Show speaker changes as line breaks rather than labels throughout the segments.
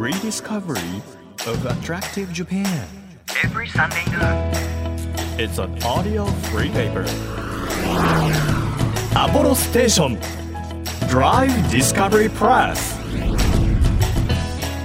rediscovery of attractive Japan.
every Sunday noon.
It's an audio free paper. Apollo Station Drive Discovery Press.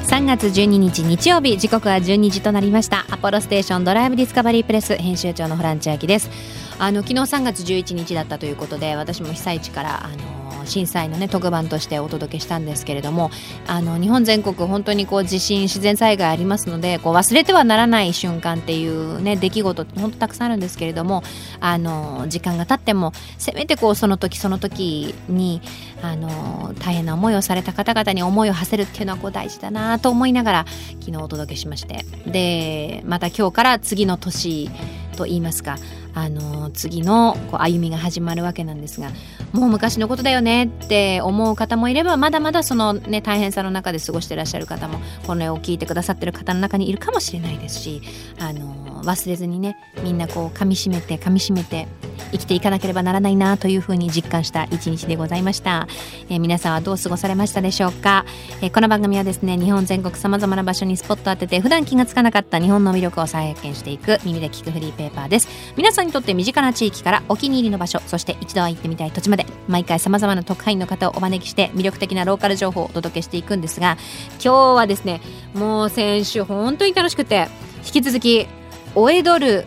3月12日日曜日時刻は12時となりましたアポロステーションドライブディスカバリープレス編集長のホラン千秋ですあの昨日3月11日だったということで私も被災地からあの震災のね特番としてお届けしたんですけれどもあの日本全国本当にこう地震自然災害ありますのでこう忘れてはならない瞬間っていうね出来事って本当たくさんあるんですけれどもあの時間が経ってもせめてこうその時その時にあの大変な思いをされた方々に思いを馳せるっていうのはこう大事だなと思いながら昨日お届けしまして。でまた今日から次の年と言いますかあの次のこう歩みが始まるわけなんですがもう昔のことだよねって思う方もいればまだまだその、ね、大変さの中で過ごしてらっしゃる方もこの絵を聞いてくださってる方の中にいるかもしれないですしあの忘れずにねみんなこう噛みしめて噛みしめて生きていかなければならないなというふうに実感した一日でございました、えー皆さんはどう過ごされましたでしょうか、えーこの番組はですね日本全国さまざまな場所にスポットを当てて普段気がつかなかった日本の魅力を再発見していく耳で聞くフリーペーパーです。皆さんにとって身近な地域からお気に入りの場所そして一度は行ってみたい土地まで毎回さまざまな特派員の方をお招きして魅力的なローカル情報をお届けしていくんですが今日はですねもう先週本当に楽しくて引き続きおえどる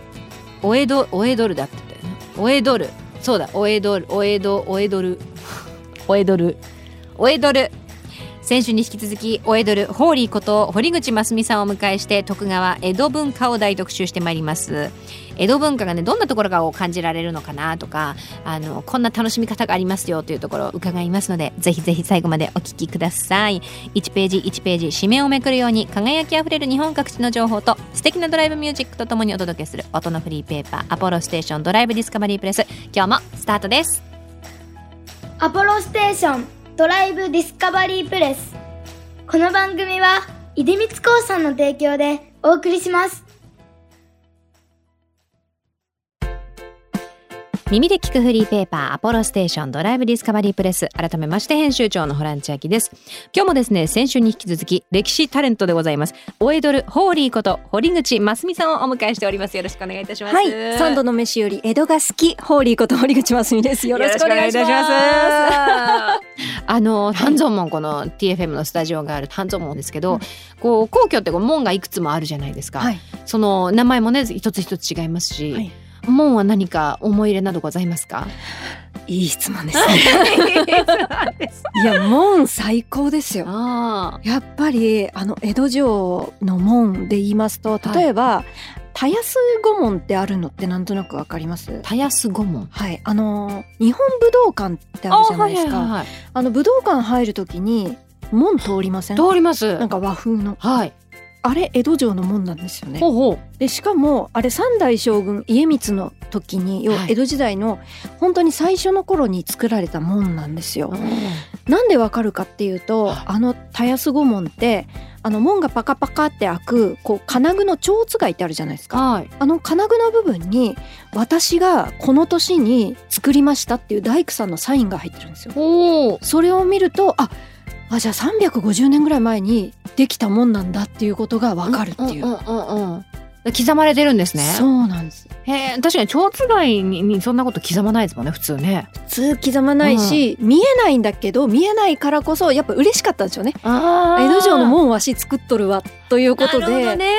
おえどおえどるだって言ったよね。おえどるそうだおえどるおえどおえどる。おえどる。おえどる。先週に引き続きお江戸るホーリーこと堀口真澄さんをお迎えして徳川江戸文化を大特集してまいります。江戸文化がねどんなところがを感じられるのかなとかあのこんな楽しみ方がありますよというところを伺いますのでぜひぜひ最後までお聞きください。1ページ1ページ紙面をめくるように輝きあふれる日本各地の情報と素敵なドライブミュージックとともにお届けする音のフリーペーパーアポロステーションドライブディスカバリープレス。今日もスタートです。
アポロステーションドライブディスカバリープレス。この番組は出光興産の提供でお送りします。
耳で聞くフリーペーパーアポロステーションドライブディスカバリープレス改めまして編集長のホラン千秋です。今日もですね先週に引き続き歴史タレントでございますおエドルホーリーこと堀口真澄さんをお迎えしております。よろしくお願いいたします。
はい、三度の飯より江戸が好き、ホーリーこと堀口真澄です。よろしくお願いします。
あの半蔵門この TFM のスタジオがある半蔵門ですけど、こう皇居って門がいくつもあるじゃないですか、
はい、
その名前もね一つ一つ違いますし、
はい
門は何か思い入れなどございますか？
いい質問ですね。いや、門最高ですよ。
あ
やっぱりあの江戸城の門で言いますと、例えば、田安御門ってあるのってなんとなくわかります？
田安御門
はい、あの日本武道館ってあるじゃないですか。あ,、
はいはいはい
の武道館入るときに門通りません？
通ります
なんか和風の
はい
あれ江戸城の門なんですよね。
ほうほう
でしかもあれ三代将軍家光の時に要は
はい
江戸時代の本当に最初の頃に作られた門なんですよ。なんでわかるかっていうと、
はい
あの田安御門ってあの門がパカパカって開くこう金具の蝶つがいってあるじゃないですか。
はい
あの金具の部分に私がこの年に作りましたっていう大工さんのサインが入ってるんですよ。それを見るとああじゃあ350年ぐらい前にできたもんなんだっていうことがわかるっていう。
んうんうんうん刻まれてるんですね
そうなんです。
へえ確かに蝶つがいににそんなこと刻まないですもんね普通ね
普通刻まないし、見えないんだけど見えないからこそやっぱ嬉しかったんですよね。
あ
江戸城の門わし作っとるわということで、
ね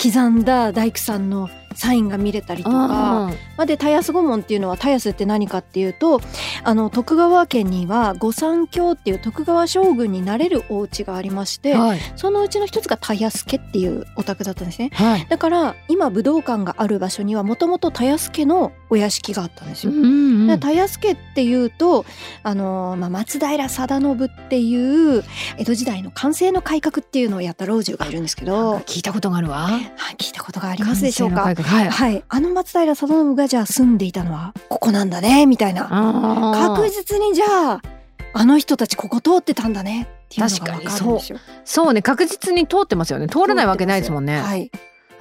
刻んだ大工さんのサインが見れたりとか、まあ、で田安御門っていうのは田安って何かっていうとあの徳川家には御三卿っていう徳川将軍になれるお家がありまして、
はい。
そのうちの一つが田安家っていうお宅だったんですね。
はい。
だから今武道館がある場所にはもともと田安家のお屋敷があったんですよ。田安家っていうとあの、まあ、松平定信っていう江戸時代の完成の改革っていうのをやった老中がいるんですけど、
聞いたことがあるわ。
はい、聞いたことがありますでしょうか。
はい。
はい、あの松平定信がじゃあ住んでいたのはここなんだねみたいな。確実にじゃああの人たちここ通ってたんだねっていうのが分かるんですよ。
そう。ね。確実に通ってますよね。通らないわけないですもんね、
はい、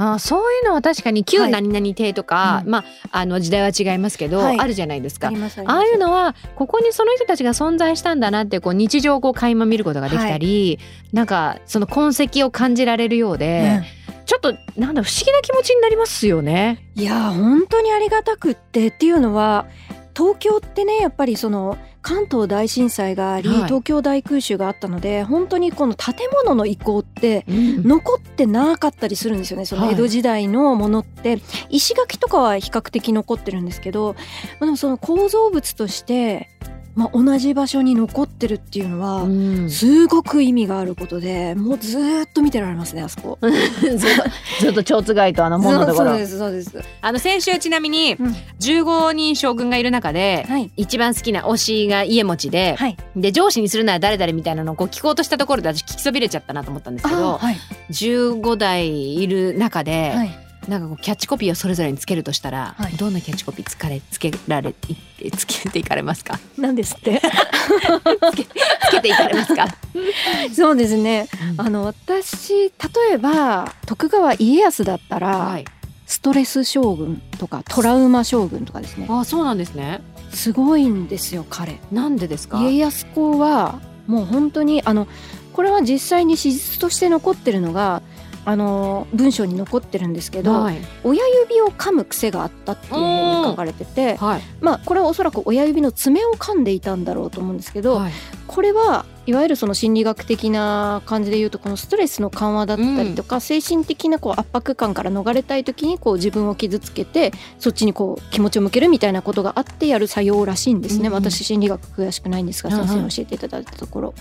あそういうのは確かに旧
はい。
何々亭とか、
うん。
まああの時代は違いますけど、
はい。
あるじゃないですか。
あ
いうのはここにその人たちが存在したんだなってこう日常をこう垣間見ることができたり、なんかその痕跡を感じられるようで、ちょっとなんだ不思議な気持ちになりますよね。
いやー本当にありがたくってっていうのは東京ってねやっぱりその関東大震災があり、
はい。
東京大空襲があったので本当にこの建物の遺構って
うん。
残ってなかったりするんですよね。その
はい。
江戸時代のものって、石垣とかは比較的残ってるんですけどまあでもその構造物として、まあ、同じ場所に残ってるっていうのは、
うん
すごく意味があることでもうずーっと見てられますねあそこ。
ずっとずっと蝶津街とあの門のところ
そうですそうです。
あの先週ちなみに
うん
15人将軍がいる中で、
はい
一番好きな推しが家持ちで、
はい。
で上司にするなら誰々みたいなのをこう聞こうとしたところで私聞きそびれちゃったなと思ったんですけど、
はい
15代いる中で、
はい。
なんかこうキャッチコピーをそれぞれにつけるとしたら、
はい
どんなキャッチコピーつかれつけられいつけていかれますか？
なんですって？
つけていかれますか、
そうですね。あの私例えば徳川家康だったら、
はい、
ストレス将軍とかトラウマ将軍とかですね。
あそうなんですね
すごいんですよ彼。
なんでですか？
家康公はもう本当にあのこれは実際に史実として残ってるのがあの文章に残ってるんですけど、
はい、
親指を噛む癖があったっていうふうに書かれてて、
はい。
まあこれはおそらく親指の爪を噛んでいたんだろうと思うんですけど、
はい。
これはいわゆるその心理学的な感じで言うとこのストレスの緩和だったりとか、精神的なこう圧迫感から逃れたい時にこう自分を傷つけてそっちにこう気持ちを向けるみたいなことがあってやる作用らしいんですね、
うんうん。
私心理学詳しくないんですが
うんうん。
先生に教えていただいたところ、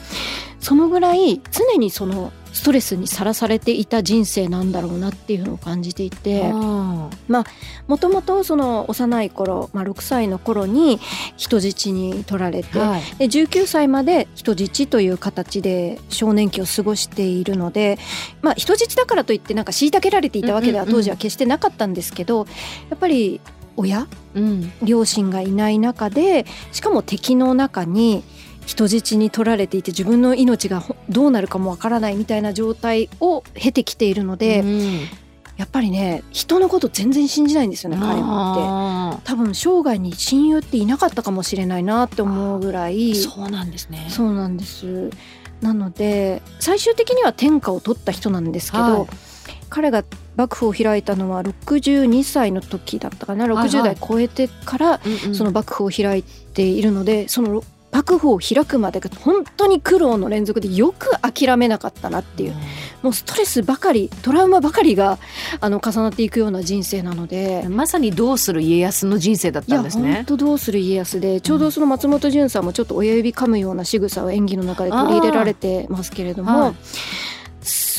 そのぐらい常にそのストレスにさらされていた人生なんだろうなっていうのを感じていて。
あ
もともとその幼い頃、まあ、6歳の頃に人質に取られて、
ーはい。
で19歳まで人質という形で少年期を過ごしているので、まあ、人質だからといってなんか虐げられていたわけでは当時は決してなかったんですけど、やっぱり親
うん。
両親がいない中でしかも敵の中に人質に取られていて自分の命がほどうなるかもわからないみたいな状態を経てきているので、
うん。
やっぱりね人のこと全然信じないんですよね彼もって。
あ
多分生涯に親友っていなかったかもしれないなって思うぐらい。
ーそうなんですね。
そうなんです。なので最終的には天下を取った人なんですけど、
はい。
彼が幕府を開いたのは62歳の時だったかな。
はい
60代超えてからその幕府を開いているのでその幕府を開くまでが本当に苦労の連続でよく諦めなかったなっていう。もうストレスばかりトラウマばかりが あの重なっていくような人生なので。
まさにどうする家康の人生だったんですね。
当どうする家康でちょうどその松本潤さんもちょっと親指噛むような仕草を演技の中で取り入れられてますけれども、
はい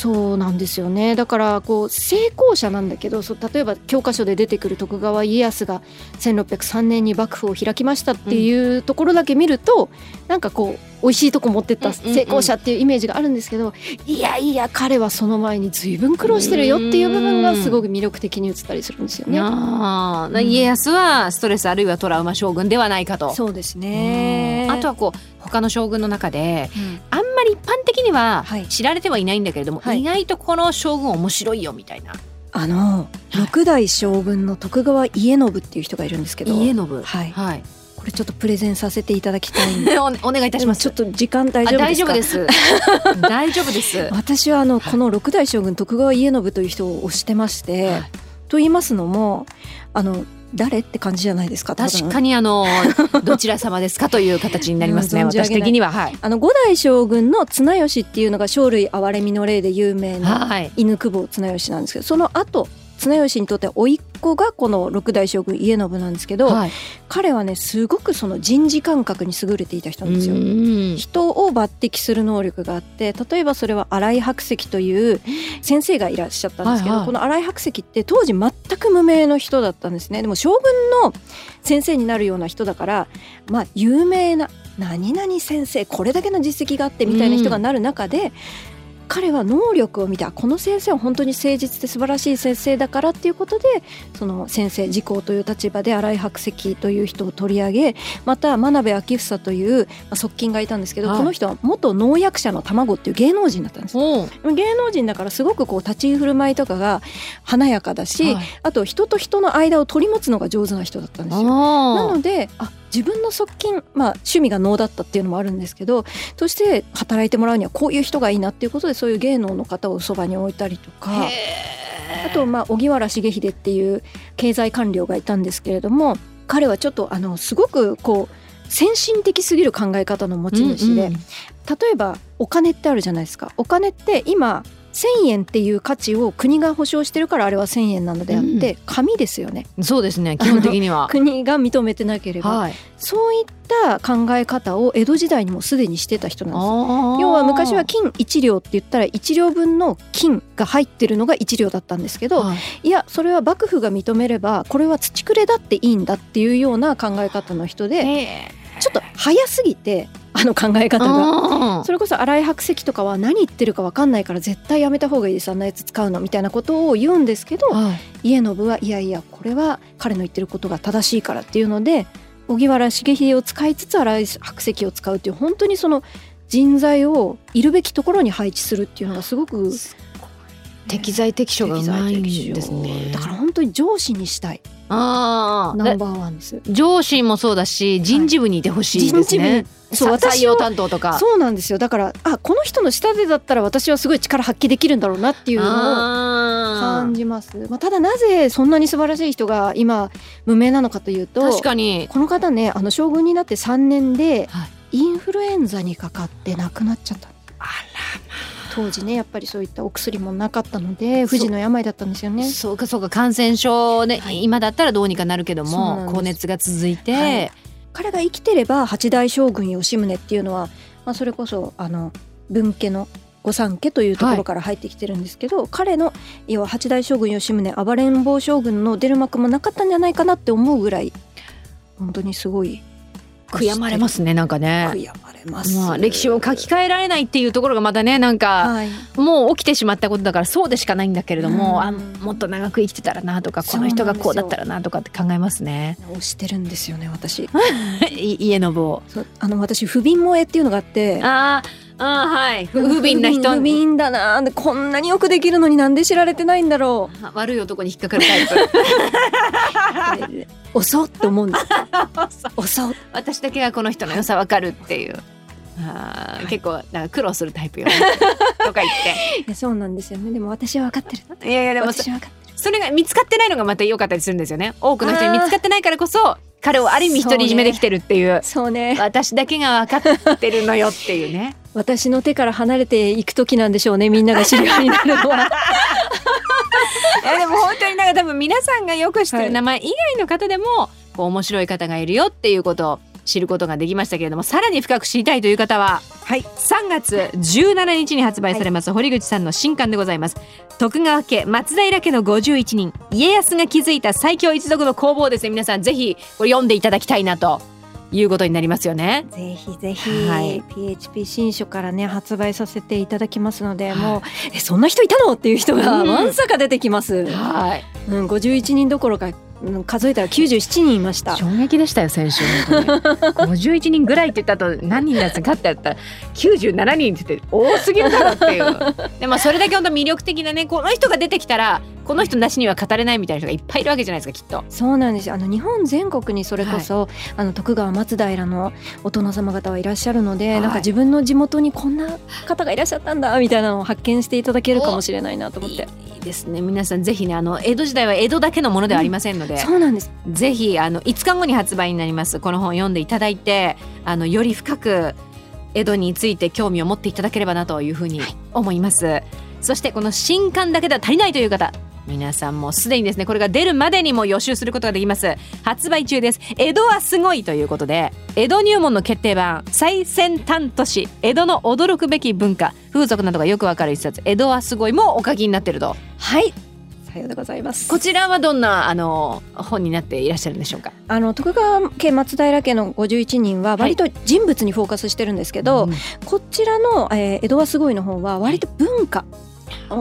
そうなんですよね。だからこう成功者なんだけどそう例えば教科書で出てくる徳川家康が1603年に幕府を開きましたっていうところだけ見ると、なんかこう美味しいとこ持ってった
うんうんうん。
成功者っていうイメージがあるんですけど、いやいや彼はその前に随分苦労してるよっていう部分がすごく魅力的に映ったりするんですよね。うん。
家康はストレスあるいはトラウマ将軍ではないかと。
そうですね。
あとはこう他の将軍の中で
うん。
あんまり一般的には
はい。
知られてはいないんだけれども、
はい
意外とこの将軍面白いよみたいな。
あの六代将軍の徳川家信っていう人がいるんですけど
家信。
はい
はい。
これちょっとプレゼンさせていただきたいんで
おお願いいたします。
ちょっと時間大丈夫
あ
ですか？
大丈夫です。大丈夫です。
私はあのこの六代将軍徳川家信という人を推してまして、
はい
と言いますのもあの誰って感じじゃないですか
確かにあの どちら様ですかという形になりますね。私的にははい。
あの五代将軍の綱吉っていうのが生類憐れみの例で有名な
はい。
犬久保綱吉なんですけどその後綱吉にとっては甥っ子がこの六代将軍家信なんですけど、
はい。
彼はねすごくその人事感覚に優れていた人なんですよ。
うん
人を抜擢する能力があって例えばそれは新井白石という先生がいらっしゃったんですけど、
はいはい
この新井白石って当時全く無名の人だったんですねでも将軍の先生になるような人だからまあ有名な何々先生これだけの実績があってみたいな人がなる中で、彼は能力を見てあこの先生は本当に誠実で素晴らしい先生だからっていうことでその先生自公という立場で新井白石という人を取り上げまた真鍋昭房という、まあ、側近がいたんですけど、
はい。
この人は元農薬者の卵っていう芸能人だったんです芸能人だからすごくこう立ち居振る舞いとかが華やかだし、
はい。
あと人と人の間を取り持つのが上手な人だったんですよ。な
あ
のであ自分の側近、まあ、趣味が能だったっていうのもあるんですけどとして働いてもらうにはこういう人がいいなっていうことでそういう芸能の方をそばに置いたりとかあと、まあ、荻原重秀っていう経済官僚がいたんですけれども彼はちょっとあのすごくこう先進的すぎる考え方の持ち主で、
うんうん。
例えばお金ってあるじゃないですか。お金って今1,000円っていう価値を国が保証してるからあれは1,000円なのであって、紙ですよね。
そうですね基本的には。
国が認めてなければ、
はい。
そういった考え方を江戸時代にもすでにしてた人なんですよ。
要
要は昔は金1両って言ったら1両分の金が入ってるのが1両だったんですけど、い。やそれは幕府が認めればこれは土くれだっていいんだっていうような考え方の人でちょっと早すぎてあの考え方が。
が
それこそ新井白石とかは何言ってるか分かんないから絶対やめた方がいいですあんなやつ使うのみたいなことを言うんですけど家信はいやいやこれは彼の言ってることが正しいからっていうので荻原重秀を使いつつ新井白石を使うっていう本当にその人材をいるべきところに配置するっていうのがすごく
適材適所がうまいんですね。
だから本当に上司にしたい。
ああ
ナンバーワンです。
上司もそうだし人事部にいてほしいです
人事部
ね
に。そう
さ採用担当とか。
そうなんですよ。だからあこの人の下でだったら私はすごい力発揮できるんだろうなっていうのを
あ
感じます。まあ、ただなぜそんなに素晴らしい人が今無名なのかという
ー
と
確かに。
この方ねあの将軍になって3年で
はい。
インフルエンザにかかって亡くなっちゃった。当時ねやっぱりそういったお薬もなかったので不治の病だったんですよね。
そうかそうか感染症ね、
はい。
今だったらどうにかなるけども高熱が続いて、
はい。彼が生きてれば八代将軍吉宗っていうのは、まあ、それこそあの分家の御三家というところから入ってきてるんですけど、彼の要は八代将軍吉宗暴れん坊将軍の出る幕もなかったんじゃないかなって思うぐらい本当にすごい
悔やまれますねなんかね。
悔やまれます、
まあ、歴史を書き換えられないっていうところがまたねなんか、
はい
もう起きてしまったことだからそうでしかないんだけれども、
うん
あもっと長く生きてたらなとかこの人がこうだったらなとかって考えますね。
推してるんですよね私
い家信を。
そうあの私不憫萌えっていうのがあって
あーあーはい。不 不憫な人。
不憫だなでこんなによくできるのになんで知られてないんだろう。
悪い男に引っかかるタイプ。
遅っって思うんです遅っ。
私だけがこの人の良さわかるっていう。あー結構なんか苦労するタイプよ、ね、とか言っ
いやそうなんですよね。でも私は分かってる。
ていやいやでもそ
私は分かってる
それが見つかってないのがまた良かったりするんですよね。多くの人に見つかってないからこそ彼をある意味独り占めできてるっていう。
そうね。
私だけが分かってるのよっていうね。
私の手から離れていく時なんでしょうねみんなが知り合いになるのは。
いやでも本当になんか多分皆さんがよく知って
はい。
る名前以外の方でも、こう面白い方がいるよっていうことを知ることができましたけれどもさらに深く知りたいという方は、
はい。
3月17日に発売されます、堀口さんの新刊でございます。徳川家松平家の51人。家康が築いた最強一族の攻防ですね。皆さんぜひこれ読んでいただきたいなということになりますよね。
ぜひぜひ、
はい。
PHP 新書からね発売させていただきますので、
はい。
もうえそんな人いたの？っていう人が
うん。
わんさか出てきます、
はい。
うん、51人どころか、うん、数えたら97人いました。
衝撃でしたよ先週本当に。51人ぐらいって言った後何人のやつかってやったら97人って言って多すぎるだろっていう。でもそれだけ本当魅力的なねこの人が出てきたらこの人なしには語れないみたいな人がいっぱいいるわけじゃないですかきっと。
そうなんです。よあの日本全国にそれこそ、あの徳川松平のお殿様方はいらっしゃるので、
はい。
なんか自分の地元にこんな方がいらっしゃったんだみたいなのを発見していただけるかもしれないなと思って。
いいですね。皆さんぜひねあの江戸時代は江戸だけのものではありませんので、
そうなんです。
ぜひあの5日後に発売になりますこの本読んでいただいてあのより深く江戸について興味を持っていただければなというふうに思います、そしてこの新刊だけでは足りないという方皆さんもすでにですねこれが出るまでにも予習することができます。発売中です。江戸はすごいということで江戸入門の決定版最先端都市江戸の驚くべき文化風俗などがよくわかる一冊。江戸はすごいもお書きになってると。
はい。さようでございます。
こちらはどんなあの本になっていらっしゃるんでしょうか？
あの徳川家松平家の51人は割と人物にフォーカスしてるんですけど、
うん。
こちらの、えー江戸はすごいの方は割と文化、あの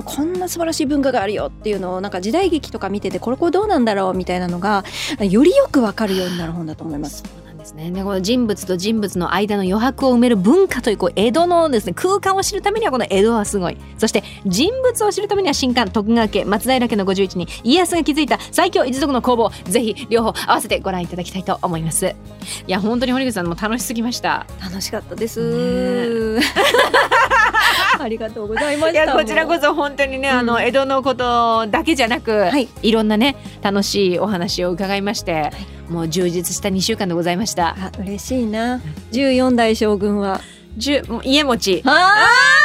こんな素晴らしい文化があるよっていうのをなんか時代劇とか見ててこれこれどうなんだろうみたいなのがよりよくわかるようになる本だと思います。
そうなんですね。でこの人物と人物の間の余白を埋める文化というこう江戸のですね空間を知るためにはこの江戸はすごい。そして人物を知るためには新刊徳川家松平家の51人家康が築いた最強一族の攻防ぜひ両方合わせてご覧いただきたいと思います。いや本当に堀口さんも楽しすぎました。
楽しかったです。ありがとうございました。
いやこちらこそ本当にね、
うん
あの江戸のことだけじゃなく、
はい
いろんなね楽しいお話を伺いまして、もう充実した2週間でございました。
あ嬉しいな。14代将軍は。
家持ち
あ
3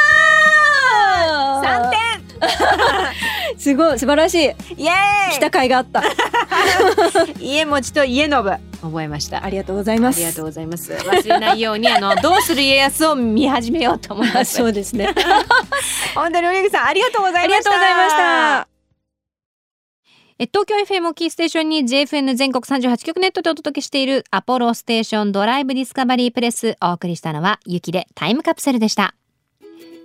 すごい素晴らしい。
イエーイ
来た甲斐があった。
家持ちと家信覚えました
ありがとうございます。
ありがとうございます忘れないようにあのどうする家康を見始めようと思いま
あ
す
そうですね。
本当に堀口さんありがとうござ
ありが
いました
とうございました。
え東京 FM をキーステーションに JFN 全国38局ネットでお届けしているアポロステーションドライブディスカバリープレスお送りしたのは雪でタイムカプセルでした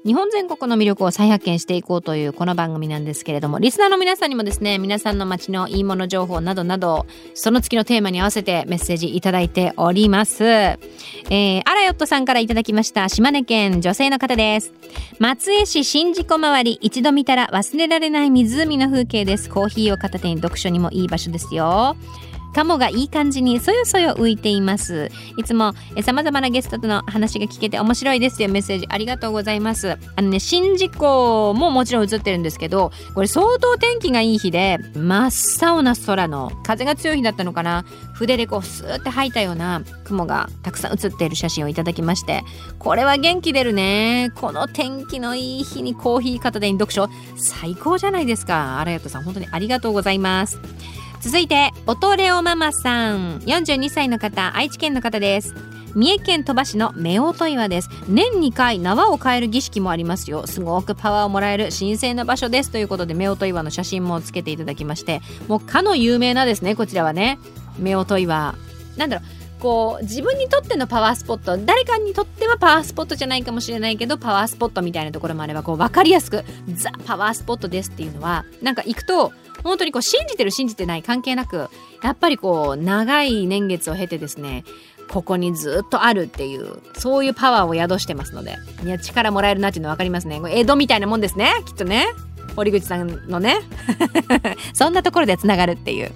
日本全国の魅力を再発見していこうというこの番組なんですけれどもリスナーの皆さんにもですね皆さんの街のいいもの情報などなどその月のテーマに合わせてメッセージいただいております、えー、アラヨットさんからいただきました島根県女性の方です。松江市宍道湖周り一度見たら忘れられない湖の風景です。コーヒーを片手に読書にもいい場所ですよ。カモがいい感じにそよそよ浮いています。いつもさまざまなゲストとの話が聞けて面白いですというメッセージありがとうございます。あのね宍道湖ももちろん映ってるんですけどこれ相当天気がいい日で真っ青な空の風が強い日だったのかな。筆でこうスーって吐いたような雲がたくさん写っている写真をいただきましてこれは元気出るね。この天気のいい日にコーヒー片手に読書最高じゃないですか。荒谷さん本当にありがとうございます。続いてオトレオママさん。42歳の方愛知県の方です。三重県鳥羽市の夫婦岩です。年2回縄を変える儀式もありますよ。すごくパワーをもらえる神聖な場所です。ということで夫婦岩の写真もつけていただきまして。もうかの有名なですねこちらはね。夫婦岩。なんだろう。こう自分にとってのパワースポット誰かにとってはパワースポットじゃないかもしれないけどパワースポットみたいなところもあればこう分かりやすくザ・パワースポットですっていうのはなんか行くと本当にこう信じてる信じてない関係なくやっぱりこう長い年月を経てですねここにずっとあるっていうそういうパワーを宿してますのでいや力もらえるなっていうの分かりますね。これ江戸みたいなもんですねきっとね。堀口さんのね。そんなところでつながるっていう。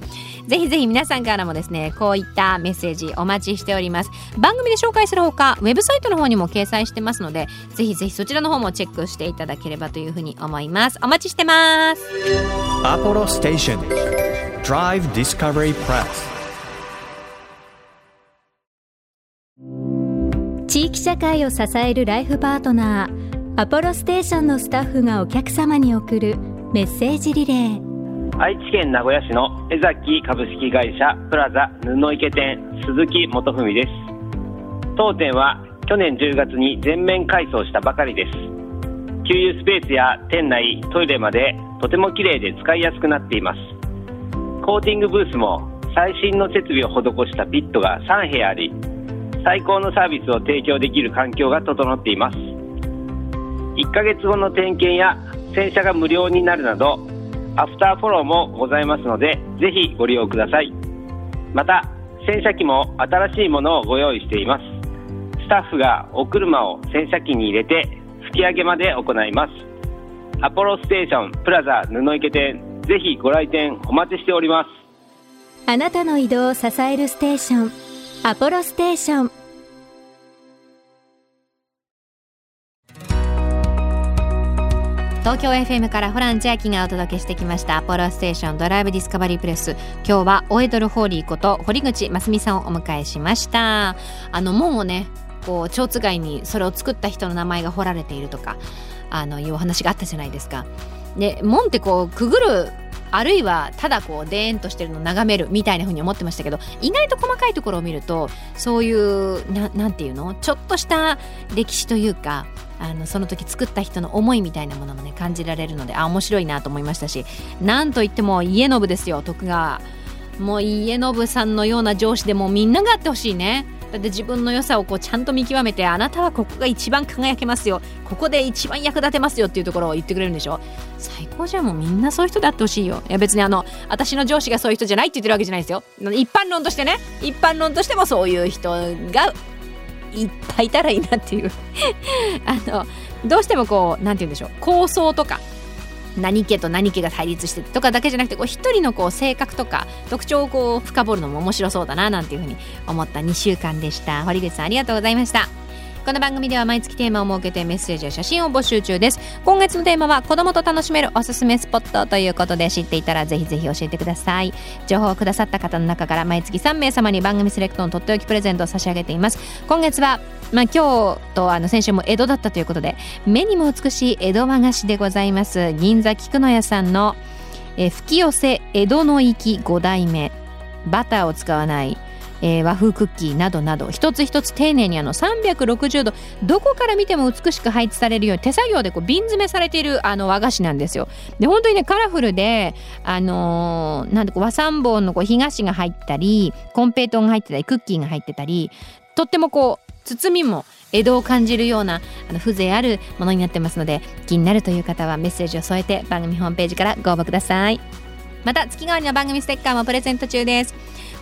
ぜひぜひ皆さんからもですねこういったメッセージお待ちしております。番組で紹介するほかウェブサイトの方にも掲載してますのでぜひぜひそちらの方もチェックしていただければというふうに思います。お待ちしてます。
Apollo Station. Drive Discovery Press.
地域社会を支えるライフパートナーアポロステーションのスタッフがお客様に送るメッセージリレー。
愛知県名古屋市の江崎株式会社プラザ布池店鈴木元文です。当店は去年10月に全面改装したばかりです。給油スペースや店内トイレまでとても綺麗で使いやすくなっています。コーティングブースも最新の設備を施したピットが3部屋あり最高のサービスを提供できる環境が整っています。1ヶ月後の点検や洗車が無料になるなどアフターフォローもございますのでぜひご利用ください。また洗車機も新しいものをご用意しています。スタッフがお車を洗車機に入れて吹き上げまで行います。アポロステーションプラザ布池店ぜひご来店お待ちしております。
あなたの移動を支えるステーションアポロステーション。
東京 FM からホラン千秋がお届けしてきました。アポロステーションドライブディスカバリープレス。今日はオエドルホーリーこと堀口真澄さんをお迎えしました。あの門をねこう蝶番にそれを作った人の名前が彫られているとかあのいうお話があったじゃないですか。で門ってこうくぐるあるいはただこうデーンとしてるのを眺めるみたいな風に思ってましたけど意外と細かいところを見るとそういうななんていうの？ちょっとした歴史というかあのその時作った人の思いみたいなものもね感じられるのであ面白いなと思いましたしなんといっても家信ですよ徳川。もう家信さんのような上司でもみんながあってほしいね。だって自分の良さをこうちゃんと見極めてあなたはここが一番輝けますよ。ここで一番役立てますよっていうところを言ってくれるんでしょ。最高じゃんもうみんなそういう人であってほしいよ。いや別にあの私の上司がそういう人じゃないって言ってるわけじゃないですよ。一般論としてね。一般論としてもそういう人がいっぱいいたらいいなっていう。あのどうしてもこう何て言うんでしょう。構想とか。何家と何家が対立してとかだけじゃなくてこう一人のこう性格とか特徴をこう深掘るのも面白そうだななんていうふうに思った2週間でした。堀口さんありがとうございました。この番組では毎月テーマを設けてメッセージや写真を募集中です。今月のテーマは子供と楽しめるおすすめスポットということで知っていたらぜひぜひ教えてください。情報をくださった方の中から毎月3名様に番組セレクトのとっておきプレゼントを差し上げています。今月はまあ、今日とあの先週も江戸だったということで目にも美しい江戸和菓子でございます。銀座菊の屋さんのえ吹き寄せ江戸の粋5代目。バターを使わないえー、和風クッキーなどなど一つ一つ丁寧にあの360度どこから見ても美しく配置されるように手作業でこう瓶詰めされているあの和菓子なんですよ。で本当にねカラフルであのー、なん和三本のこう干菓子が入ったりコンペイトンが入ってたりクッキーが入ってたりとってもこう包みも江戸を感じるようなあの風情あるものになってますので気になるという方はメッセージを添えて番組ホームページからご応募くださいまた月替わりの番組ステッカーもプレゼント中です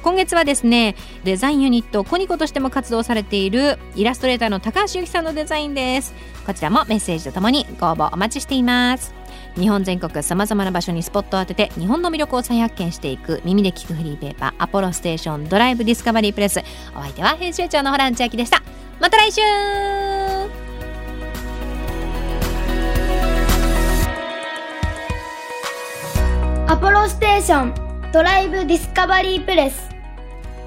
今月はですねデザインユニットコニコとしても活動されているイラストレーターの高橋由紀さんのデザインです。こちらもメッセージとともにご応募お待ちしています。日本全国さまざまな場所にスポットを当てて日本の魅力を再発見していく耳で聞くフリーペーパーアポロステーションドライブディスカバリープレス。お相手は編集長のホラン千秋でした。また来週!
アポロステーションドライブディスカバリープレス